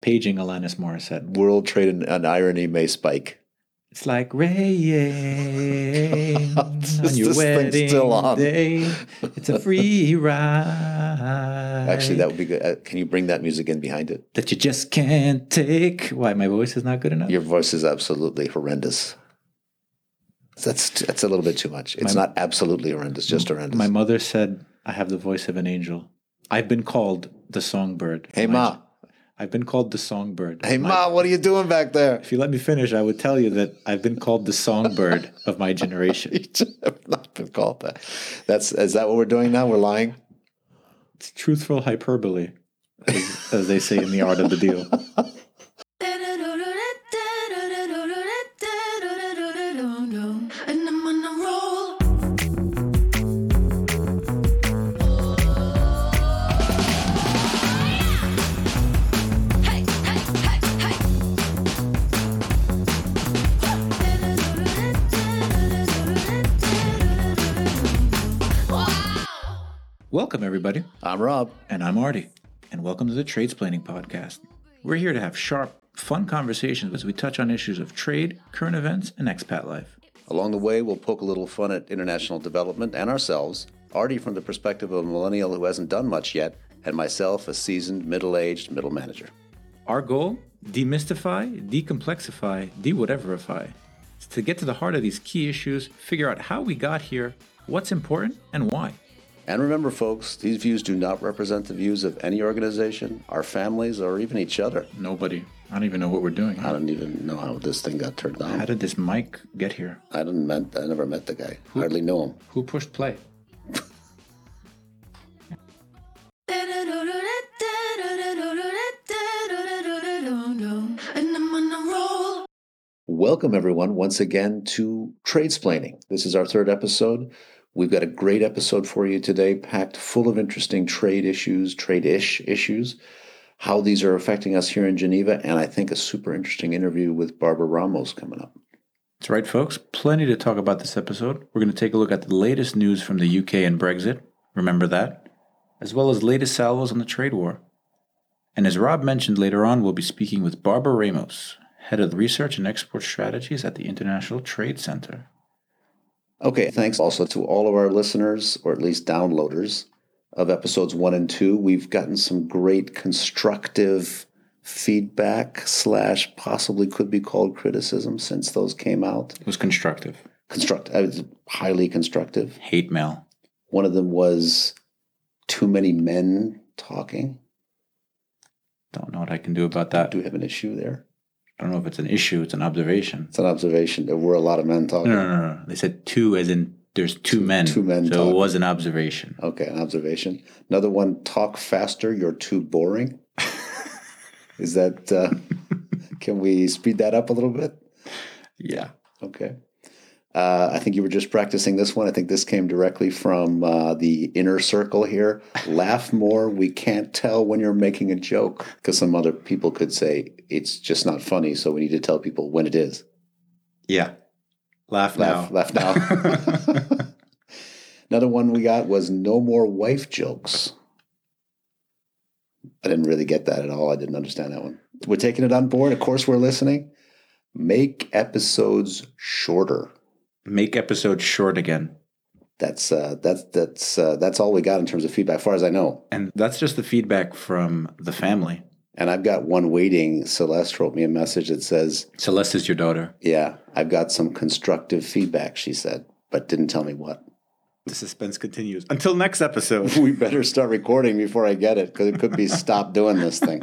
paging Alanis Morissette. World trade and, and irony may spike. It's like rain on This- your this wedding still on. day. It's a free ride. Actually, that would be good. Uh, can you bring that music in behind it? that you just can't take. Why my voice is not good enough? Your voice is absolutely horrendous. That's that's a little bit too much. It's My- not absolutely horrendous, just horrendous. My mother said I have the voice of an angel. I've been called the songbird. hey ma, I've been called the songbird. hey My- ma, what are you doing back there? If you let me finish, I would tell you that I've been called the songbird of my generation. You have not been called that. That's is that what we're doing now? We're lying. It's truthful hyperbole, as, as they say in the art of the deal. Welcome, everybody. I'm Rob. And I'm Artie. And welcome to the Tradesplaining Podcast. We're here to have sharp, fun conversations as we touch on issues of trade, current events, and expat life. Along the way, we'll poke a little fun at international development and ourselves. Artie from the perspective of a millennial who hasn't done much yet, and myself, a seasoned, middle-aged middle manager. Our goal demystify, decomplexify, de whateverify. It's to get to the heart of these key issues, figure out how we got here, what's important, and why. And remember, folks, these views do not represent the views of any organization, our families, or even each other. Nobody. I don't even know what we're doing. I don't even know how this thing got turned on. How did this mic get here? I didn't met, I never met the guy. Hardly knew him. Who pushed play? And I'm on a roll. Welcome, everyone, once again to Tradesplaining. This is our third episode. We've got a great episode for you today, packed full of interesting trade issues, trade ish issues, how these are affecting us here in Geneva, and I think a super interesting interview with Barbara Ramos coming up. That's right, folks. Plenty to talk about this episode. We're going to take a look at the latest news from the UK and Brexit. Remember that? As well as latest salvos on the trade war. And as Rob mentioned later on, we'll be speaking with Barbara Ramos, head of research and export strategies at the International Trade Center. Okay, thanks also to all of our listeners, or at least downloaders, of episodes one and two. We've gotten some great constructive feedback slash possibly could be called criticism since those came out. It was constructive. Construct, uh, highly constructive. Hate mail. One of them was too many men talking. Don't know what I can do about that. Do we have an issue there? I don't know if it's an issue, it's an observation. It's an observation. There were a lot of men talking. no, no, no. They said two as in there's two, men. two men So talking. it was an observation. Okay, an observation. Another one, talk faster, you're too boring. Is that, uh, can we speed that up a little bit? Yeah. Okay. Uh, I think you were just practicing this one. I think this came directly from uh, the inner circle here. Laugh more. We can't tell when you're making a joke because some other people could say it's just not funny. So we need to tell people when it is. Yeah. Laugh, Laugh, now. laugh now. Another one we got was no more wife jokes. I didn't really get that at all. I didn't understand that one. We're taking it on board. Of course, we're listening. Make episodes shorter. Make episodes short again. That's uh, that's that's uh, that's all we got in terms of feedback, as far as I know. And that's just the feedback from the family. And I've got one waiting. Celeste wrote me a message that says, Celeste is your daughter. "Yeah, I've got some constructive feedback." She said, but didn't tell me what. The suspense continues. Until next episode. we better start recording before I get it because it could be stop doing this thing.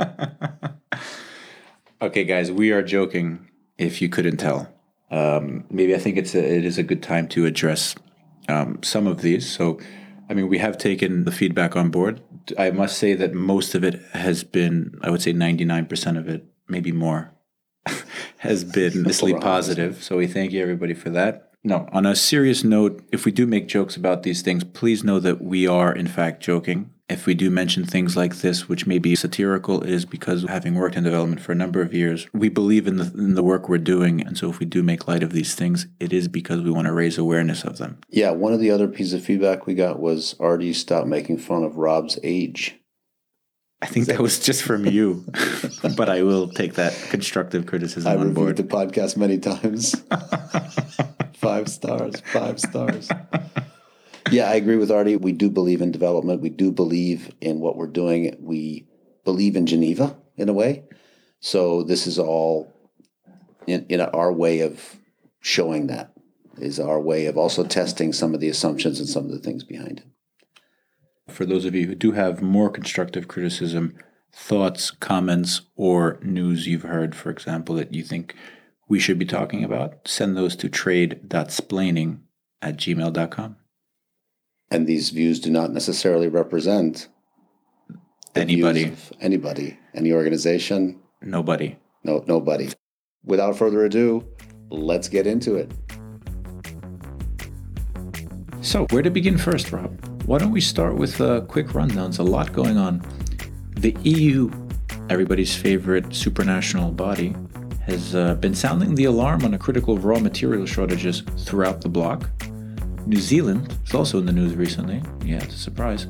okay, guys, we are joking. If you couldn't tell, um, maybe I think it's a, it is a good time to address um, some of these. So, I mean, we have taken the feedback on board. I must say that most of it has been, I would say, ninety nine percent of it, maybe more, has been mostly positive. So we thank you everybody for that. No, on a serious note, if we do make jokes about these things, please know that we are in fact joking. If we do mention things like this, which may be satirical, is because having worked in development for a number of years, we believe in the in the work we're doing, and so if we do make light of these things, it is because we want to raise awareness of them. Yeah, one of the other pieces of feedback we got was Artie stop making fun of Rob's age. I think that was just from you, but I will take that constructive criticism I on reviewed board. the podcast many times. five stars, five stars. Yeah, I agree with Artie. We do believe in development. We do believe in what we're doing. We believe in Geneva in a way. So this is all in, in our way of showing that is our way of also testing some of the assumptions and some of the things behind it. For those of you who do have more constructive criticism, thoughts, comments, or news you've heard, for example, that you think we should be talking about, send those to trade.splaining at gmail.com. And these views do not necessarily represent Anybody, anybody, any organization, nobody. no, nobody. Without further ado, let's get into it. So, where to begin first, Rob? Why don't we start with a quick rundown? There's a lot going on. The EU, everybody's favorite supranational body, has uh, been sounding the alarm on a critical raw material shortages throughout the bloc. New Zealand is also in the news recently. Yeah, it's a surprise.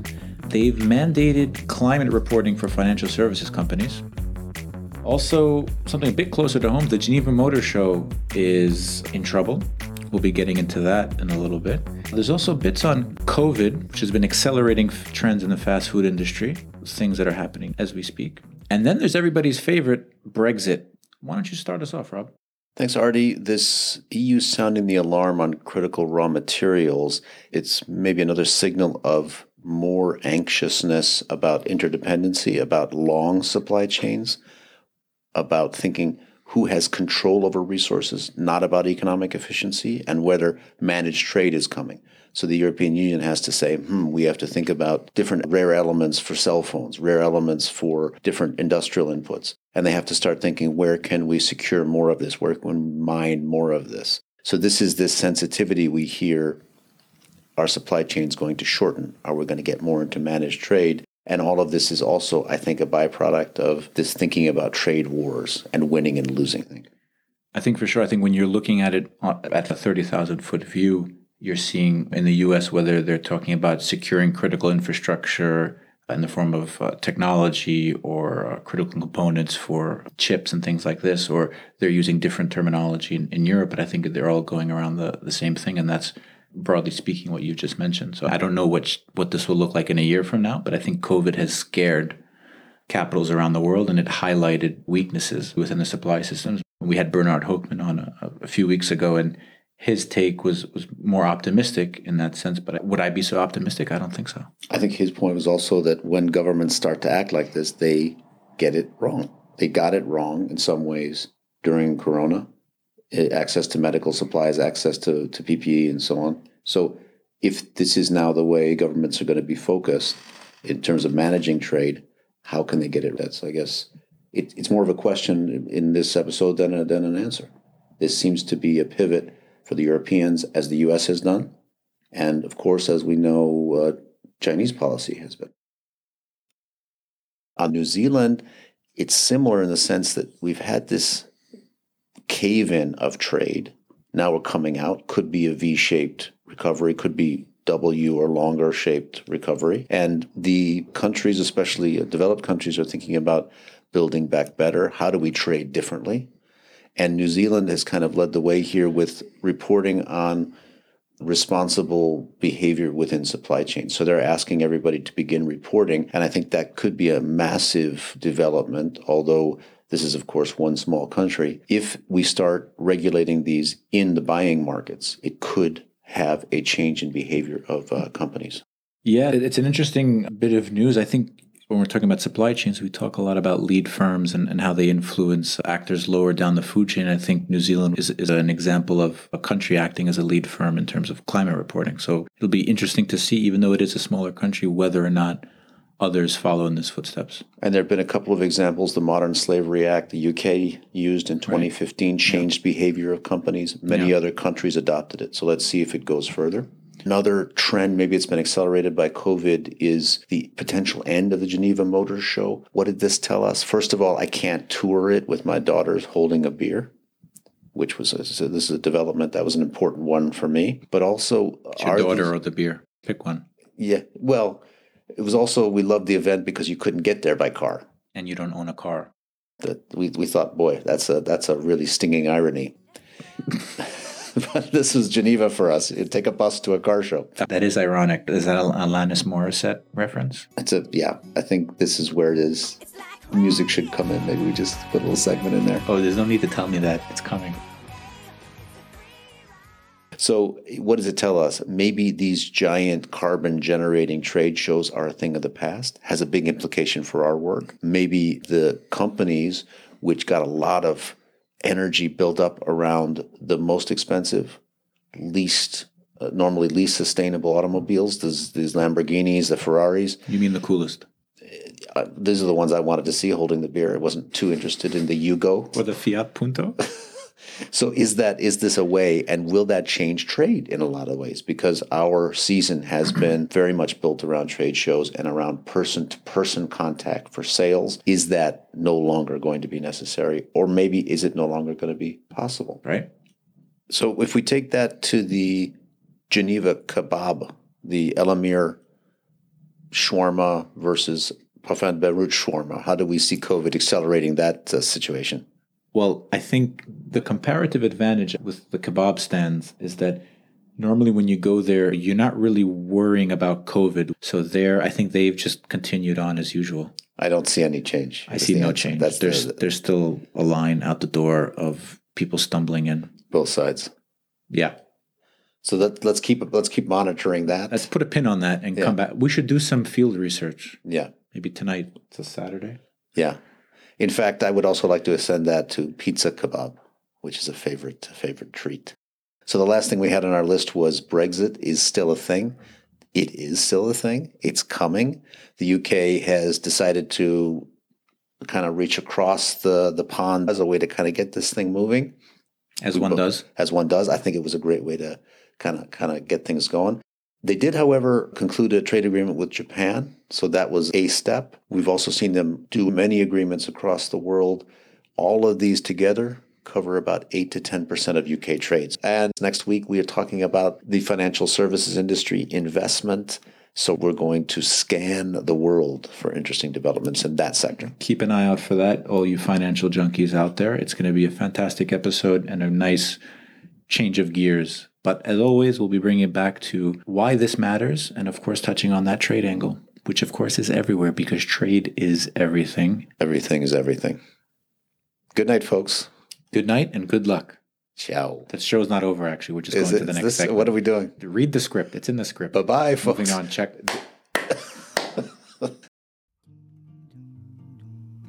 They've mandated climate reporting for financial services companies. Also, something a bit closer to home, the Geneva Motor Show is in trouble. We'll be getting into that in a little bit. There's also bits on COVID, which has been accelerating trends in the fast food industry, things that are happening as we speak. And then there's everybody's favorite, Brexit. Why don't you start us off, Rob? Thanks, Artie. This EU sounding the alarm on critical raw materials, it's maybe another signal of more anxiousness about interdependency, about long supply chains, about thinking who has control over resources, not about economic efficiency and whether managed trade is coming. So the European Union has to say, hmm, we have to think about different rare elements for cell phones, rare elements for different industrial inputs. And they have to start thinking, where can we secure more of this? Where can we mine more of this? So this is this sensitivity we hear our supply chains going to shorten? Are we going to get more into managed trade? And all of this is also, I think, a byproduct of this thinking about trade wars and winning and losing. I think for sure. I think when you're looking at it at a 30,000 foot view, you're seeing in the US whether they're talking about securing critical infrastructure in the form of uh, technology or uh, critical components for chips and things like this, or they're using different terminology in, in Europe. But I think they're all going around the, the same thing. And that's broadly speaking what you just mentioned. So I don't know which, what this will look like in a year from now, but I think COVID has scared capitals around the world and it highlighted weaknesses within the supply systems. We had Bernard Hoekman on a, a few weeks ago, and his take was was more optimistic in that sense. But would I be so optimistic? I don't think so. I think his point was also that when governments start to act like this, they get it wrong. They got it wrong in some ways during Corona, eh, access to medical supplies, access to, to PPE, and so on. So, if this is now the way governments are going to be focused in terms of managing trade, how can they get it? That's, I guess, it, it's more of a question in this episode than, a, than an answer. This seems to be a pivot for the Europeans, as the U.S. has done, and of course, as we know, uh, Chinese policy has been. On New Zealand, it's similar in the sense that we've had this cave in of trade. Now we're coming out, could be a V shaped recovery, could be W or longer shaped recovery. And the countries, especially developed countries, are thinking about building back better. How do we trade differently? And New Zealand has kind of led the way here with reporting on responsible behavior within supply chains. So they're asking everybody to begin reporting. And I think that could be a massive development, although this is, of course, one small country. If we start regulating these in the buying markets, it could have a change in behavior of uh, companies. Yeah, it's an interesting bit of news. I think when we're talking about supply chains, we talk a lot about lead firms and, and how they influence actors lower down the food chain. I think New Zealand is, is an example of a country acting as a lead firm in terms of climate reporting. So it'll be interesting to see, even though it is a smaller country, whether or not others follow in these footsteps. And there have been a couple of examples. The Modern Slavery Act, the UK used in 2015, changed behavior of companies. Many Yeah. other countries adopted it. So let's see if it goes further. Another trend, maybe it's been accelerated by COVID, is the potential end of the Geneva Motor Show. What did this tell us? First of all, I can't tour it with my daughters holding a beer, which was a, so this is a development that was an important one for me. But also, It's your daughter these- or the beer. Pick one. yeah. Well, It was also we loved the event because you couldn't get there by car. And you don't own a car. That we, we thought, boy, that's a that's a really stinging irony. but this was Geneva for us. You'd take a bus to a car show. That is ironic. Is that a Alanis Morissette reference? It's a yeah. I think this is where it is. Music should come in. Maybe we just put a little segment in there. Oh, there's no need to tell me that. It's coming. So, what does it tell us? Maybe these giant carbon generating trade shows are a thing of the past, has a big implication for our work. Maybe the companies which got a lot of energy built up around the most expensive, least, uh, normally least sustainable automobiles, these, these Lamborghinis, the Ferraris, You mean the coolest? uh, these are the ones I wanted to see holding the beer. I wasn't too interested in the Yugo. Or the Fiat Punto? So is that is this a way and will that change trade in a lot of ways? Because our season has been very much built around trade shows and around person to person contact for sales. Is that no longer going to be necessary or maybe is it no longer going to be possible? Right? so if we take that to the Geneva kebab the Alamir shawarma versus Parfum Beirut shawarma how do we see covid accelerating that uh, situation Well, I think the comparative advantage with the kebab stands is that normally when you go there, you're not really worrying about COVID. So there, I think they've just continued on as usual. I don't see any change. I see no answer. change. That's there's the, there's still a line out the door of people stumbling in. both sides. Yeah, So that let's keep let's keep monitoring that. let's put a pin on that and Yeah. come back. We should do some field research. yeah, Maybe tonight. It's a Saturday. yeah. In fact, I would also like to ascend that to pizza kebab, which is a favorite favorite treat. So the last thing we had on our list was Brexit is still a thing. It is still a thing. It's coming. The UK has decided to kind of reach across the the pond as a way to kind of get this thing moving. As one does. as one does. I think it was a great way to kind of kind of get things going. They did, however, conclude a trade agreement with Japan, so that was a step. We've also seen them do many agreements across the world. All of these together cover about 8 to 10% of UK trades. And next week we are talking about the financial services industry investment. So we're going to scan the world for interesting developments in that sector. Keep an eye out for that, all you financial junkies out there. It's going to be a fantastic episode and a nice change of gears. But as always, we'll be bringing it back to why this matters and, of course, touching on that trade angle, which, of course, is everywhere because trade is everything. Everything is everything. Good night, folks. Good night and good luck. Ciao. That show's not over, actually. We're just Is going it, to the next this, segment. what are we doing? Read the script. It's in the script. Bye bye, folks. Moving on. Check.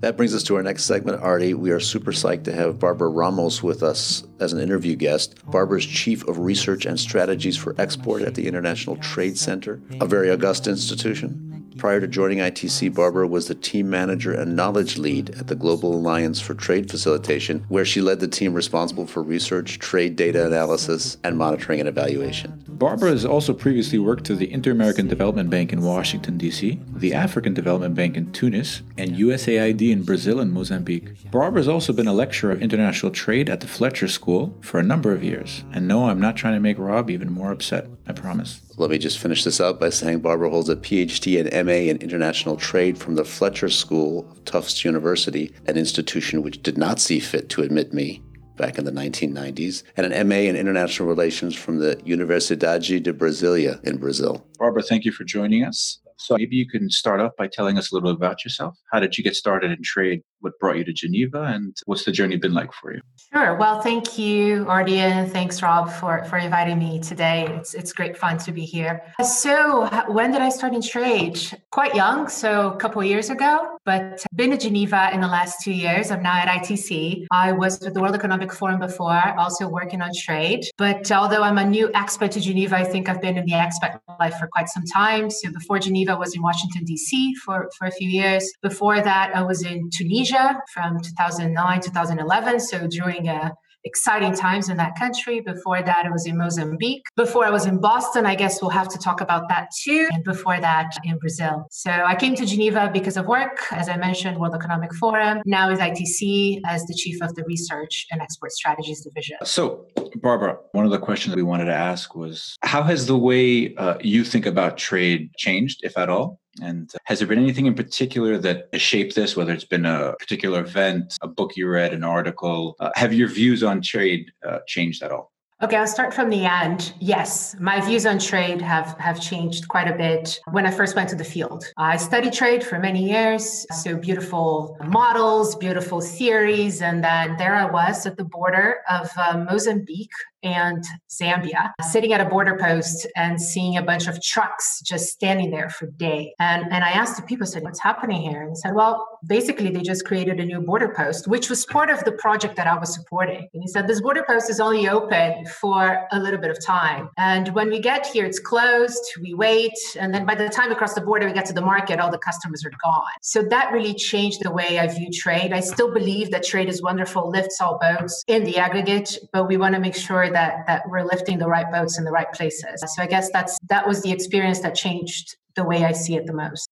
That brings us to our next segment, Artie. We are super psyched to have Barbara Ramos with us as an interview guest. Barbara's Chief of Research and Strategies for Export at the International Trade Center, a very august institution. Prior to joining ITC, Barbara was the team manager and knowledge lead at the Global Alliance for Trade Facilitation, where she led the team responsible for research, trade data analysis, and monitoring and evaluation. Barbara has also previously worked for the Inter American Development Bank in Washington, D.C., the African Development Bank in Tunis, and USAID in Brazil and Mozambique. Barbara has also been a lecturer of international trade at the Fletcher School for a number of years. And no, I'm not trying to make Rob even more upset, I promise. Let me just finish this out by saying Barbara holds a PhD and MA in international trade from the Fletcher School of Tufts University, an institution which did not see fit to admit me back in the 1990s, and an MA in international relations from the Universidade de Brasilia in Brazil. Barbara, thank you for joining us. So maybe you can start off by telling us a little bit about yourself. How did you get started in trade? What brought you to Geneva? And what's the journey been like for you? Sure. Well, thank you, Artie, thanks, Rob, for, for inviting me today. It's it's great fun to be here. So, when did I start in trade? Quite young, so a couple years ago, but been to Geneva in the last two years. I'm now at ITC. I was with the World Economic Forum before, also working on trade. But although I'm a new expat to Geneva, I think I've been in the expat life for quite some time. So before Geneva, I was in Washington D.C. for for a few years. Before that, I was in Tunisia from 2009 2011. So during uh, exciting times in that country. Before that, I was in Mozambique. Before I was in Boston, I guess we'll have to talk about that too. And before that, in Brazil. So I came to Geneva because of work, as I mentioned, World Economic Forum. Now with ITC as the chief of the Research and Export Strategies Division. So, Barbara, one of the questions we wanted to ask was how has the way uh, you think about trade changed, if at all, And uh, has there been anything in particular that has shaped this, whether it's been a particular event, a book you read, an article? Uh, have your views on trade uh, changed at all? Okay, I'll start from the end. Yes, my views on trade have, have changed quite a bit when I first went to the field. I studied trade for many years, so beautiful models, beautiful theories, and then there I was at the border of uh, Mozambique and Zambia, sitting at a border post and seeing a bunch of trucks just standing there for days. And, and I asked the people, I said, what's happening here? And they said, well, basically they just created a new border post, which was part of the project that I was supporting. And he said, this border post is only open for a little bit of time. And when we get here, it's closed, we wait. And then by the time we cross the border, we get to the market, all the customers are gone. So that really changed the way I view trade. I still believe that trade is wonderful, lifts all boats in the aggregate, but we want to make sure that that we're lifting the right boats in the right places. So I guess that's that was the experience that changed the way I see it the most.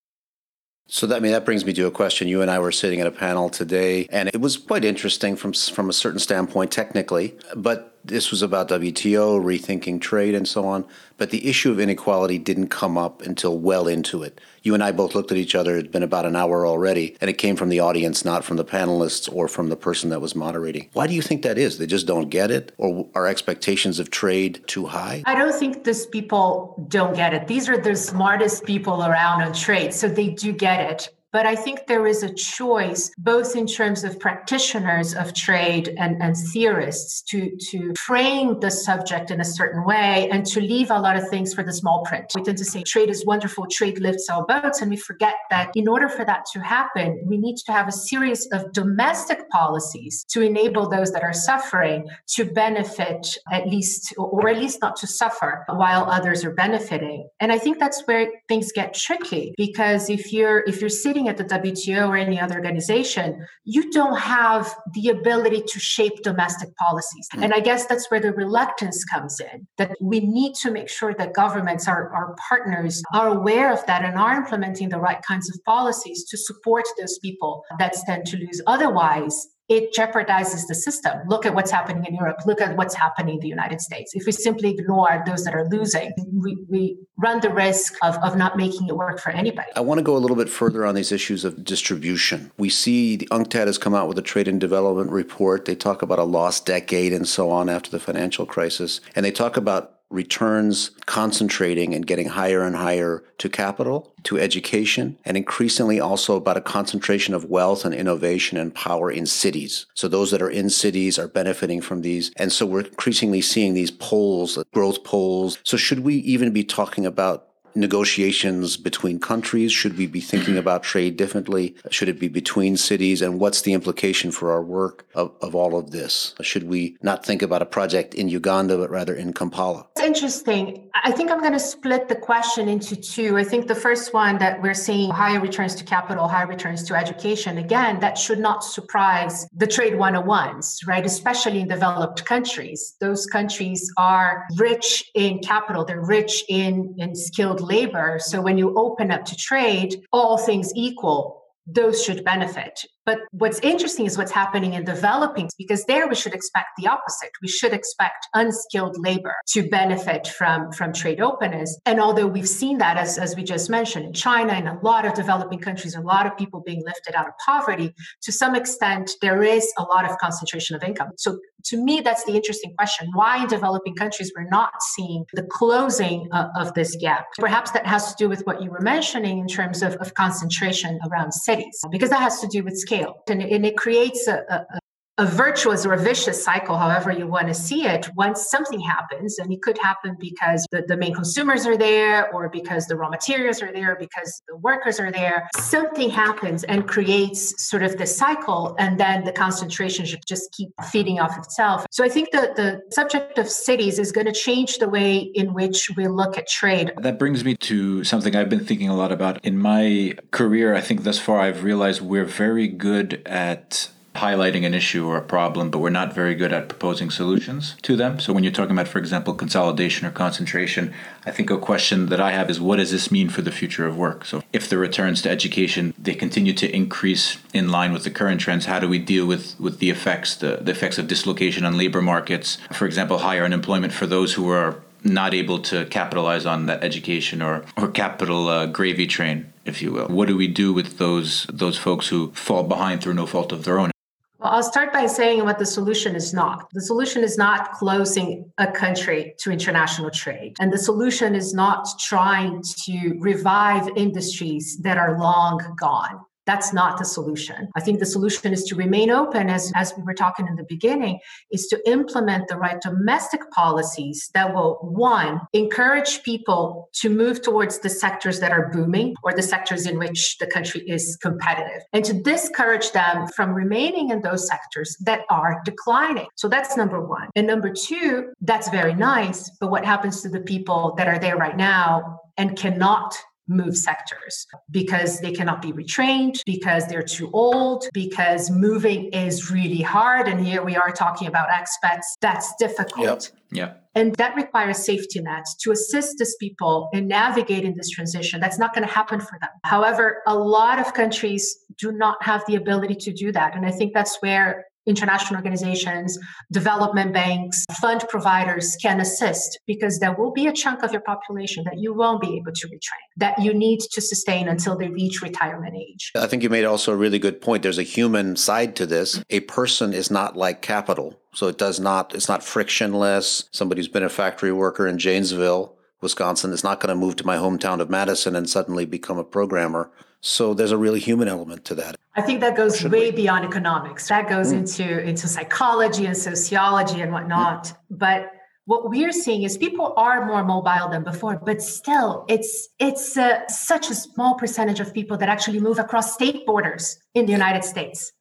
So that I mean that brings me to a question. You and I were sitting at a panel today, and it was quite interesting from from a certain standpoint, technically. But this was about WTO, rethinking trade, and so on. But the issue of inequality didn't come up until well into it. You and I both looked at each other. It's been about an hour already, and it came from the audience, not from the panelists or from the person that was moderating. Why do you think that is? They just don't get it, or are expectations of trade too high? I don't think these people don't get it. These are the smartest people around on trade, so they do get it. But I think there is a choice, both in terms of practitioners of trade and, and theorists, to, to frame the subject in a certain way and to leave a lot of things for the small print. We tend to say trade is wonderful, trade lifts all boats, and we forget that in order for that to happen, we need to have a series of domestic policies to enable those that are suffering to benefit at least, or at least not to suffer while others are benefiting. And I think that's where things get tricky because if you're if you're sitting at the WTO or any other organization, you don't have the ability to shape domestic policies. Hmm. And I guess that's where the reluctance comes in that we need to make sure that governments, our, our partners, are aware of that and are implementing the right kinds of policies to support those people that stand to lose. Otherwise, it jeopardizes the system. Look at what's happening in Europe. Look at what's happening in the United States. If we simply ignore those that are losing, we, we run the risk of, of not making it work for anybody. I want to go a little bit further on these issues of distribution. We see the UNCTAD has come out with a trade and development report. They talk about a lost decade and so on after the financial crisis. And they talk about returns concentrating and getting higher and higher to capital, to education, and increasingly also about a concentration of wealth and innovation and power in cities. So those that are in cities are benefiting from these. And so we're increasingly seeing these poles, growth poles. So should we even be talking about negotiations between countries? Should we be thinking about trade differently? Should it be between cities? And what's the implication for our work of, of all of this? Should we not think about a project in Uganda, but rather in Kampala? It's interesting. I think I'm going to split the question into two. I think the first one that we're seeing higher returns to capital, higher returns to education. Again, that should not surprise the trade 101s, right? Especially in developed countries. Those countries are rich in capital, they're rich in, in skilled labor. So when you open up to trade, all things equal, those should benefit. But what's interesting is what's happening in developing, because there we should expect the opposite. We should expect unskilled labor to benefit from, from trade openness. And although we've seen that, as, as we just mentioned, in China and a lot of developing countries, a lot of people being lifted out of poverty, to some extent, there is a lot of concentration of income. So to me, that's the interesting question. Why in developing countries we're not seeing the closing uh, of this gap? Perhaps that has to do with what you were mentioning in terms of, of concentration around cities, because that has to do with scale. And, it creates a, a, a virtuous or a vicious cycle, however you want to see it, once something happens, and it could happen because the, the main consumers are there, or because the raw materials are there, because the workers are there, something happens and creates sort of this cycle, and then the concentration should just keep feeding off itself. So I think that the subject of cities is going to change the way in which we look at trade. That brings me to something I've been thinking a lot about. In my career, I think thus far I've realized we're very good at highlighting an issue or a problem, but we're not very good at proposing solutions to them. So when you're talking about, for example, consolidation or concentration, I think a question that I have is what does this mean for the future of work? So if the returns to education they continue to increase in line with the current trends, how do we deal with with the effects, the, the effects of dislocation on labor markets? For example, higher unemployment for those who are not able to capitalize on that education or or capital uh, gravy train, if you will. What do we do with those those folks who fall behind through no fault of their own? Well, I'll start by saying what the solution is not. The solution is not closing a country to international trade. And the solution is not trying to revive industries that are long gone. That's not the solution. I think the solution is to remain open, as, as we were talking in the beginning, is to implement the right domestic policies that will, one, encourage people to move towards the sectors that are booming or the sectors in which the country is competitive, and to discourage them from remaining in those sectors that are declining. So that's number one. And number two, that's very nice, but what happens to the people that are there right now and cannot move sectors because they cannot be retrained, because they're too old, because moving is really hard. And here we are talking about expats. That's difficult. Yeah. And that requires safety nets to assist these people in navigating this transition. That's not going to happen for them. However, a lot of countries do not have the ability to do that. And I think that's where international organizations, development banks, fund providers can assist because there will be a chunk of your population that you won't be able to retrain, that you need to sustain until they reach retirement age. I think you made also a really good point. There's a human side to this. A person is not like capital. So it does not, it's not frictionless. Somebody who's been a factory worker in Janesville, Wisconsin is not going to move to my hometown of Madison and suddenly become a programmer. So there's a really human element to that. I think that goes way beyond economics. That goes into into psychology and sociology and whatnot. But what we're seeing is people are more mobile than before, but still, it's it's uh, such a small percentage of people that actually move across state borders in the United States.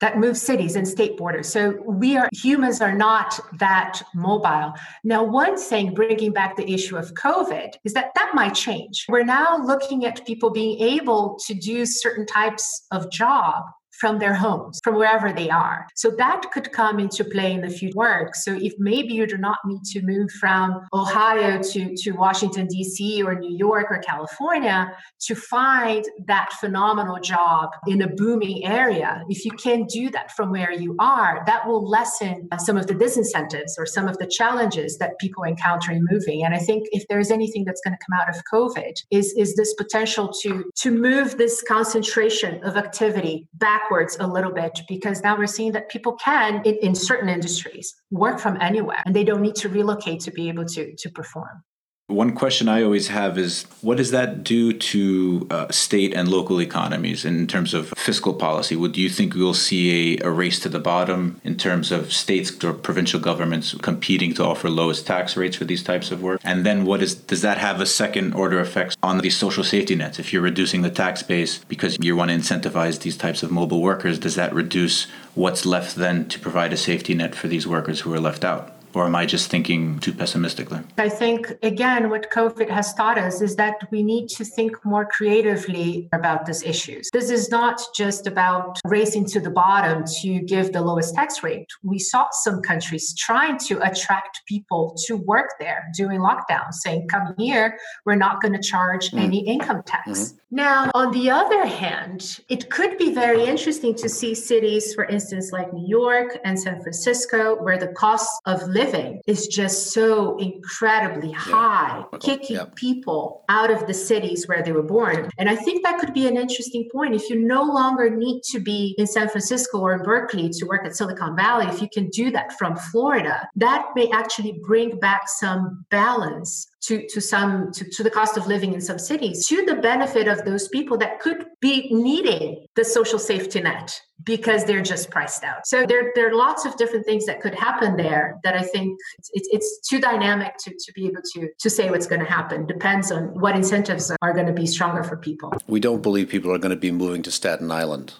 That move cities and state borders. So we are humans are not that mobile. Now, one thing, bringing back the issue of COVID, is that that might change. We're now looking at people being able to do certain types of job from their homes, from wherever they are. So that could come into play in the future work. So if maybe you do not need to move from Ohio to, to Washington, D.C. or New York or California to find that phenomenal job in a booming area, if you can do that from where you are, that will lessen some of the disincentives or some of the challenges that people encounter in moving. And I think if there's anything that's going to come out of COVID is, is this potential to, to move this concentration of activity back backwards a little bit because now we're seeing that people can in, in certain industries work from anywhere and they don't need to relocate to be able to to perform One question I always have is what does that do to uh, state and local economies in terms of fiscal policy? Would you think we'll see a, a race to the bottom in terms of states or provincial governments competing to offer lowest tax rates for these types of work? And then what is does that have a second order effects on these social safety nets? If you're reducing the tax base because you want to incentivize these types of mobile workers, does that reduce what's left then to provide a safety net for these workers who are left out? Or am I just thinking too pessimistically? I think, again, what COVID has taught us is that we need to think more creatively about these issues. This is not just about racing to the bottom to give the lowest tax rate. We saw some countries trying to attract people to work there during lockdown, saying, come here, we're not going to charge Mm. any income tax. Now, on the other hand, it could be very interesting to see cities, for instance, like New York and San Francisco, where the cost of living is just so incredibly high, oh, kicking Yeah. people out of the cities where they were born. And I think that could be an interesting point. If you no longer need to be in San Francisco or in Berkeley to work at Silicon Valley, if you can do that from Florida, that may actually bring back some balance to, to some to, to the cost of living in some cities to the benefit of those people that could be needing the social safety net because they're just priced out so there, there are lots of different things that could happen there that i think it's, it's, too dynamic to, to be able to to say what's going to happen depends on what incentives are going to be stronger for people We don't believe people are going to be moving to Staten Island.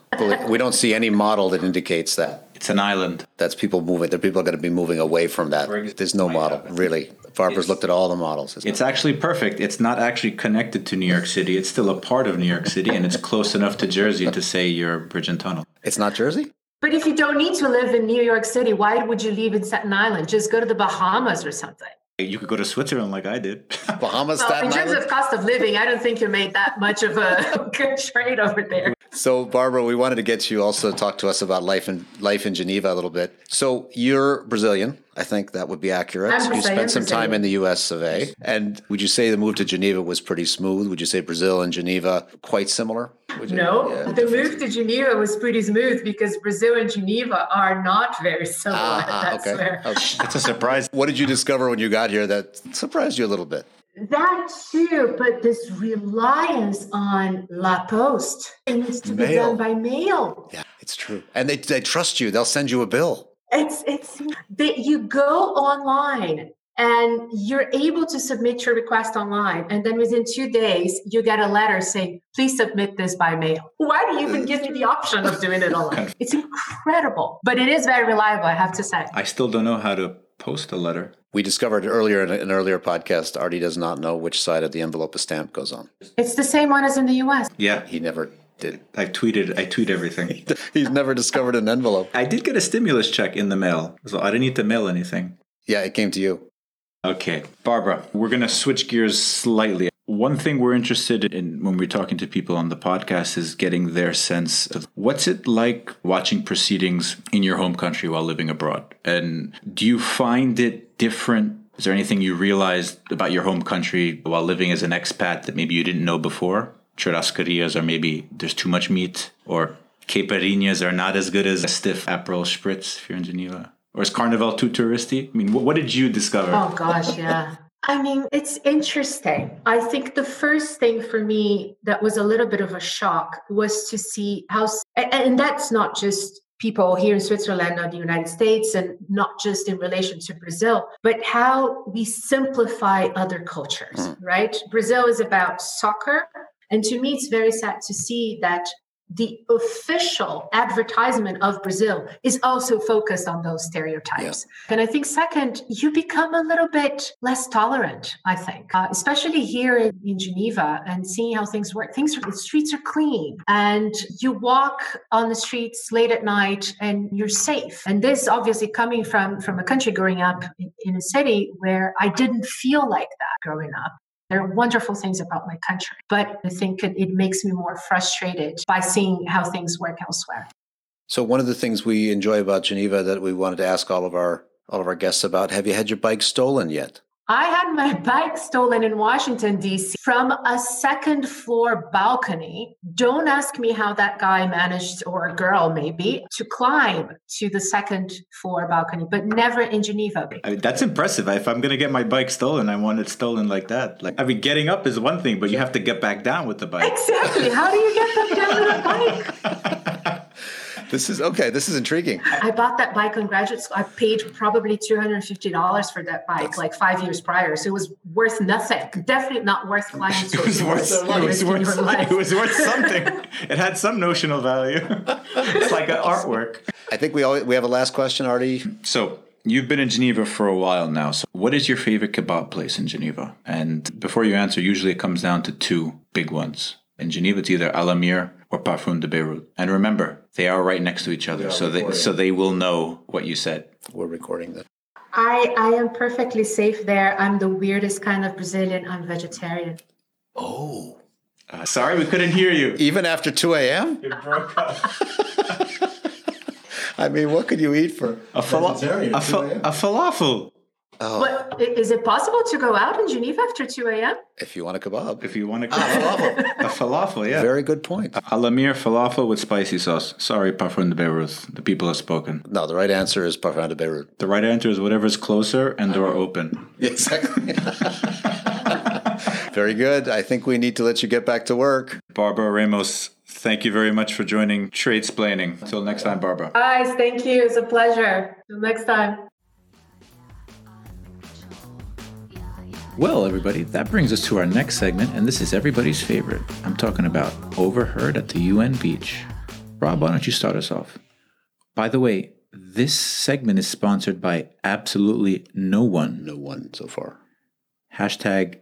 We don't see any model that indicates that. It's an island. That's people moving. That people are going to be moving away from that. There's no model really. Barbara's looked at all the models. It's It's actually perfect. It's not actually connected to New York City. It's still a part of New York City, and it's close enough to Jersey to say you're bridge and tunnel. it's not Jersey. but if you don't need to live in new york city why would you live in staten island just go to the bahamas or something You could go to Switzerland like I did. Bahamas, Well, in terms Island. of cost of living, I don't think you made that much of a good trade over there. So, Barbara, we wanted to get you also to talk to us about life in life in Geneva a little bit. So, you're Brazilian. I think that would be accurate. I'm you spent some time in the U.S. of A. And would you say the move to Geneva was pretty smooth? Would you say Brazil and Geneva quite similar? Would you- No, Yeah. the move to Geneva was pretty smooth because Brazil and Geneva are not very similar. Ah, That's okay. where Oh, That's a surprise. What did you discover when you got here that surprised you a little bit? that too, but this reliance on La Poste, it needs to be done by mail. Yeah, it's true. And they, they trust you. They'll send you a bill. It's it's that you go online and you're able to submit your request online, and then within two days you get a letter saying, "Please submit this by mail." Why do you even give me the option of doing it online? It's incredible, but it is very reliable, I have to say. I still don't know how to post a letter. We discovered earlier in an earlier podcast, Artie does not know which side of the envelope a stamp goes on. It's the same one as in the U.S. Yeah, He never did. I tweeted. I tweet everything. He's never discovered an envelope. I did get a stimulus check in the mail, so I didn't need to mail anything. Yeah, it came to you. Okay, Barbara, we're going to switch gears slightly. One thing we're interested in when we're talking to people on the podcast is getting their sense of what's it like watching proceedings in your home country while living abroad? And do you find it different? Is there anything you realized about your home country while living as an expat that maybe you didn't know before? Churrascarias are maybe there's too much meat, or caipirinhas are not as good as a stiff Aperol Spritz if you're in Geneva. Or is Carnival too touristy? I mean, what, what did you discover? Oh gosh, yeah. I mean, it's interesting. I think the first thing for me that was a little bit of a shock was to see how, and that's not just people here in Switzerland or the United States, and not just in relation to Brazil, but how we simplify other cultures, hmm. right? Brazil is about soccer. And to me, it's very sad to see that the official advertisement of Brazil is also focused on those stereotypes. And I think, second, you become a little bit less tolerant, I think, uh, especially here in, in Geneva and seeing how things work. Things are, the streets are clean and you walk on the streets late at night and you're safe. And this obviously coming from, from a country growing up in, in a city where I didn't feel like that growing up. There are wonderful things about my country, but I think it, it makes me more frustrated by seeing how things work elsewhere. So one of the things we enjoy about Geneva that we wanted to ask all of our all of our guests about, have you had your bike stolen yet? I had my bike stolen in Washington, D.C. from a second floor balcony. Don't ask me how that guy managed, or a girl maybe, to climb to the second floor balcony, but never in Geneva. I mean, that's impressive. If I'm going to get my bike stolen, I want it stolen like that. Like, I mean, getting up is one thing, but you have to get back down with the bike. Exactly. How do you get them down with a bike? This is okay. This is intriguing. I bought that bike in graduate school. I paid probably $250 for that bike like five years prior. So it was worth nothing. Definitely not worth climbing to It was worth, it was worth, life. it was worth something. It had some notional value. it's like an artwork. I think we always, we have a last question, Artie. So, you've been in Geneva for a while now. So, what is your favorite kebab place in Geneva? And before you answer, usually it comes down to two big ones. In Geneva, it's either Alamir or Parfum de Beirut. And remember, they are right next to each other, so they so they will know what you said. We're recording that. I, I am perfectly safe there. I'm the weirdest kind of Brazilian. I'm vegetarian. Oh, Uh, sorry, we couldn't hear you. even after two a.m. It broke up. I mean, what could you eat for? A, fala- Vegetarian, a, fa- a falafel. Oh, But i- is it possible to go out in Geneva after 2 a.m.? if you want a kebab, If you want to ah, falafel. a falafel, yeah. Very good point. Alamir falafel with spicy sauce. Sorry, Parfum de Beirut. The people have spoken. No, the right answer is Parfum de Beirut. The right answer is whatever's closer and door uh-huh. open. Exactly. Very good. I think we need to let you get back to work. Barbara Ramos, thank you very much for joining Trade Tradesplaining. Until next time, Barbara. Guys, thank you. It's a pleasure. Till next time. Well, everybody, that brings us to our next segment, and this is everybody's favorite. I'm talking about Overheard at the UN Beach. Rob, why don't you start us off? By the way, this segment is sponsored by absolutely no one. No one so far. Hashtag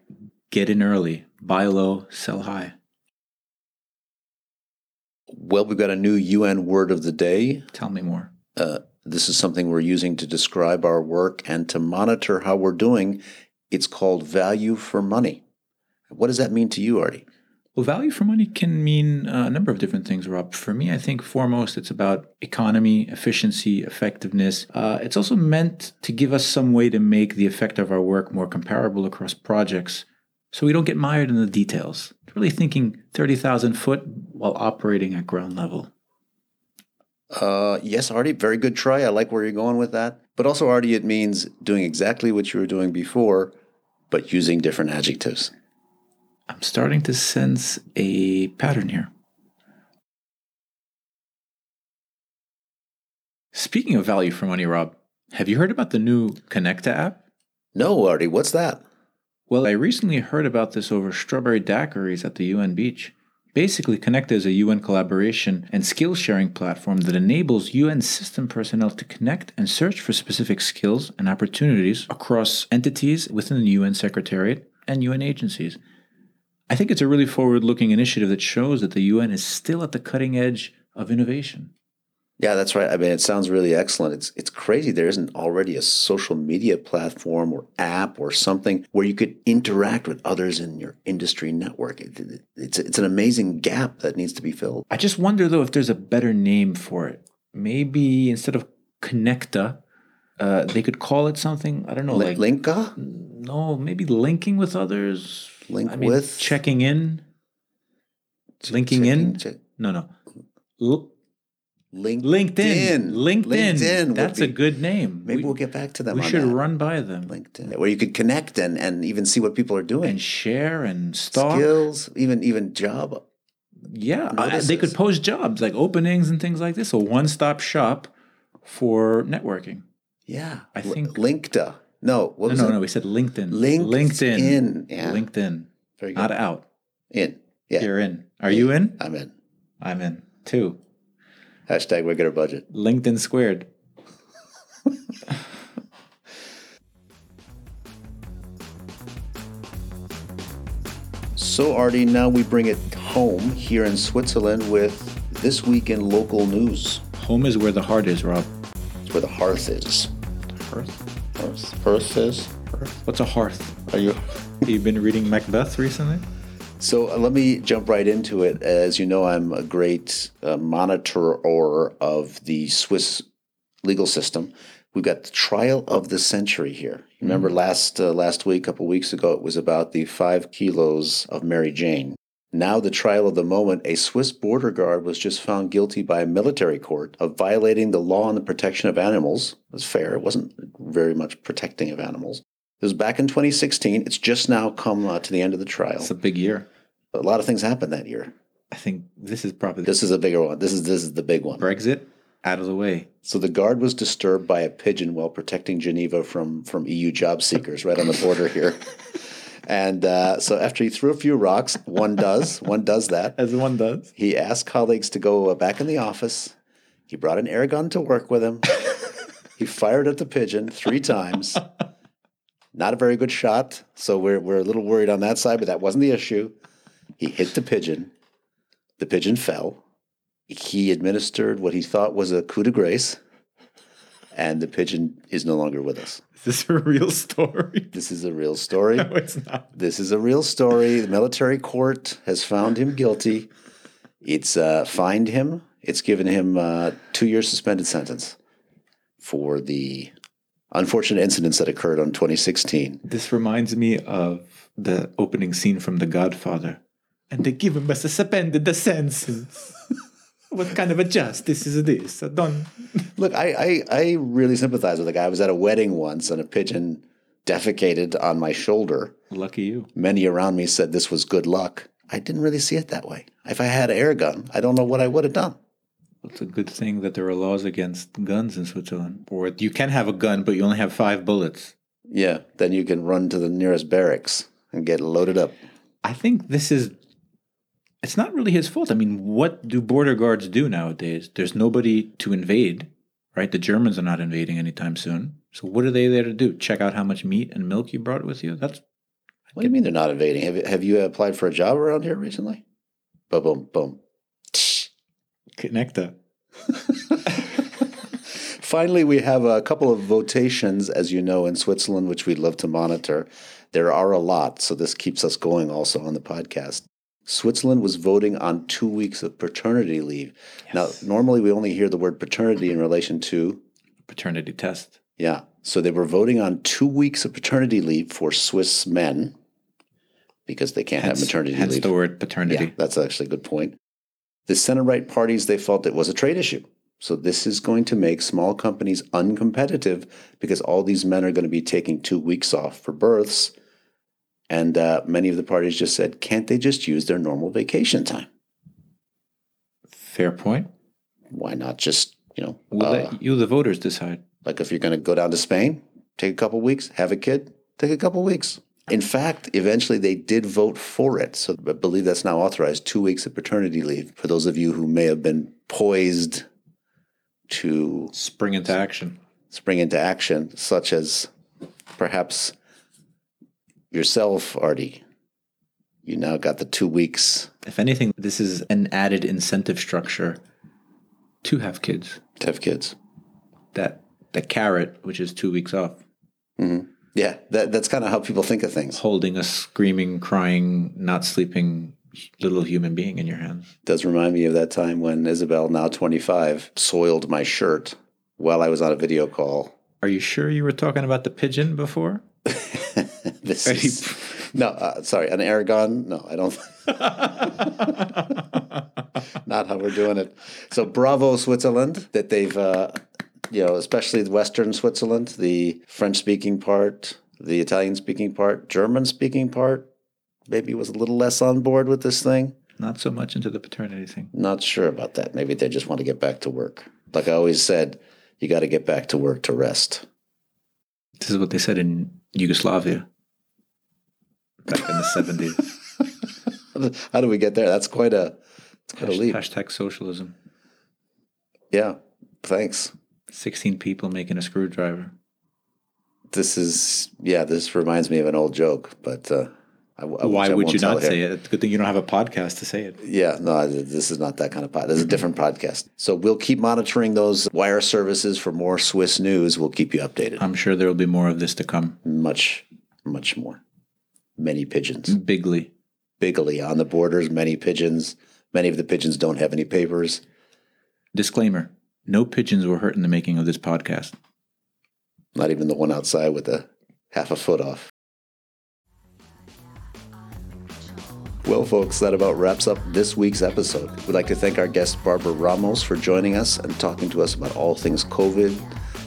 get in early, buy low, sell high. Well, we've got a new UN word of the day. Tell me more. Uh, this is something we're using to describe our work and to monitor how we're doing It's called value for money. What does that mean to you, Artie? Well, value for money can mean uh, a number of different things, Rob. For me, I think foremost it's about economy, efficiency, effectiveness. Uh, it's also meant to give us some way to make the effect of our work more comparable across projects so we don't get mired in the details. It's Really thinking 30,000 foot while operating at ground level. Uh, yes, Artie, very good try. I like where you're going with that. But also, Artie, it means doing exactly what you were doing before, but using different adjectives. I'm starting to sense a pattern here. Speaking of value for money, Rob, have you heard about the new Connecta app? No, Artie, what's that? Well, I recently heard about this over strawberry daiquiris at the UN beach. Basically, Connecta is a UN collaboration and skill sharing platform that enables UN system personnel to connect and search for specific skills and opportunities across entities within the UN Secretariat and UN agencies. I think it's a really forward looking initiative that shows that the UN is still at the cutting edge of innovation. Yeah, that's right. I mean, it sounds really excellent. It's it's crazy there isn't already a social media platform or app or something where you could interact with others in your industry network. It, it- it's it's an amazing gap that needs to be filled. I just wonder though if there's a better name for it. Maybe instead of Connecta, uh, they could call it something. I don't know, Li- like Linka, no, maybe linking with others. Link I mean, with? checking in, linking in. Check- No, no, L- Link- LinkedIn. LinkedIn. LinkedIn. would That's a good name. Maybe we, will get back to them. we should that. run by them LinkedIn, where you could connect and, and even see what people are doing. and share and stalk. Skills, even even job. Yeah, uh, they could post jobs like openings and things like this. A one-stop shop for networking. Yeah, I think- LinkedIn. No, what No, was no, it? no. We said LinkedIn. LinkedIn. LinkedIn. Yeah. LinkedIn. Very good. Not out. in. Yeah, You're in. Are you in? I'm in. I'm in. Two. Hashtag regular budget. LinkedIn squared. So, Artie, now we bring it home here in Switzerland with this week in local news. Home is where the heart is, Rob. It's where the hearth is. Hearth? Hearth, hearth is. Hearth. What's a hearth? Are you? Have you been reading Macbeth recently? So uh, let me jump right into it. As you know, I'm a great uh, monitor of the Swiss legal system. We've got the trial of the century here. You Remember last uh, last week, a couple weeks ago, it was about the five kilos of Mary Jane. Now, the trial of the moment, a Swiss border guard was just found guilty by a military court of violating the law on the protection of animals. It was fair. It wasn't very much protecting of animals. It was back in 2016. It's just now come uh, to the end of the trial. It's a big year. A lot of things happened that year. I think this is probably This is a bigger one. This is this is the big one. Brexit out of the way. So the guard was disturbed by a pigeon while protecting Geneva from from EU job seekers right on the border here. And uh, so after he threw a few rocks, one does, one does that. As one does. He asked colleagues to go uh, back in the office. He brought an air gun to work with him. he fired at the pigeon three times. Not a very good shot, so we're we're a little worried on that side, but that wasn't the issue. He hit the pigeon. The pigeon fell. He administered what he thought was a coup de grace, and the pigeon is no longer with us. Is this a real story? This is a real story. No, it's not. This is a real story. The military court has found him guilty. It's uh, fined him. It's given him uh, two year suspended sentence for the unfortunate incidents that occurred on 2016. This reminds me of the opening scene from The Godfather. And they give him a suspended sentence. what kind of a justice is this? I don't. Look, I, I, I really sympathize with the guy. I was at a wedding once and a pigeon defecated on my shoulder. Lucky you. Many around me said this was good luck. I didn't really see it that way. If I had an air gun, I don't know what I would have done. It's a good thing that there are laws against guns in Switzerland. Or you can have a gun, but you only have five bullets. Yeah, then you can run to the nearest barracks and get loaded up. I think this is. It's not really his fault. I mean, what do border guards do nowadays? There's nobody to invade, right? The Germans are not invading anytime soon. So what are they there to do? Check out how much meat and milk you brought with you? That's What do you mean they're not invading? Have, have you applied for a job around here recently? Boom, boom, boom. Connecta. Finally, we have a couple of votations, as you know, in Switzerland, which we'd love to monitor. There are a lot, so this keeps us going also on the podcast. Switzerland was voting on two weeks of paternity leave. Now, normally we only hear the word paternity in relation to, Paternity test. yeah. So they were voting on two weeks of paternity leave for Swiss men because they can't Hence, have maternity hence leave. the word paternity. Yeah, that's actually a good point. The center right parties, they felt it was a trade issue. So this is going to make small companies uncompetitive because all these men are going to be taking two weeks off for births. And uh, many of the parties just said, can't they just use their normal vacation time? Fair point. Why not just, you know, We'll uh, let you, the voters, decide. like if you're going to go down to Spain, take a couple weeks, have a kid, take a couple weeks. In fact, eventually they did vote for it. So I believe that's now authorized two weeks of paternity leave for those of you who may have been poised to Spring into action. spring into action, such as perhaps yourself, Artie. You now got the two weeks If anything, this is an added incentive structure to have kids. to have kids. That the carrot, which is two weeks off, mm-hmm. Yeah, that, that's kind of how people think of things. holding a screaming, crying, not sleeping little human being in your hands. does remind me of that time when Isabel, now 25, soiled my shirt while I was on a video call. Are you sure you were talking about the pigeon before? This is, no, uh, sorry, an air gun. No, I don't. Not how we're doing it. So bravo, Switzerland, that they've, uh, you know, especially the Western Switzerland, the French-speaking part, the Italian-speaking part, German-speaking part, maybe was a little less on board with this thing. Not so much into the paternity thing. Not sure about that. Maybe they just want to get back to work. Like I always said, you got to get back to work to rest. This is what they said in Yugoslavia back in the 70s. How do we get there? That's quite a, it's quite a leap. Hashtag socialism. Yeah. Thanks. 16 people making a screwdriver. This is, yeah, this reminds me of an old joke, but uh, I, I, Why would you not say it? It's a good thing you don't have a podcast to say it. Yeah, no, this is not that kind of podcast. This is a different podcast. So we'll keep monitoring those wire services for more Swiss news. We'll keep you updated. I'm sure there will be more of this to come. Much, much more. Many pigeons. Bigly. Bigly on the borders, many pigeons. Many of the pigeons don't have any papers. Disclaimer no pigeons were hurt in the making of this podcast. Not even the one outside with a half a foot off. Well, folks, that about wraps up this week's episode. We'd like to thank our guest, Barbara Ramos, for joining us and talking to us about all things COVID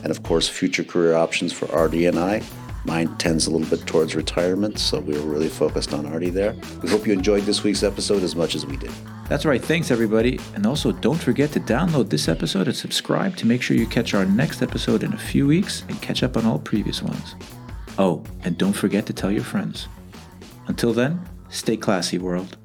and, of course, future career options for Artie and I. Mine tends a little bit towards retirement, so we were really focused on Artie there. We hope you enjoyed this week's episode as much as we did. That's right. Thanks, everybody. And also, don't forget to download this episode and subscribe to make sure you catch our next episode in a few weeks and catch up on all previous ones. Oh, and don't forget to tell your friends. Until then, stay classy, world.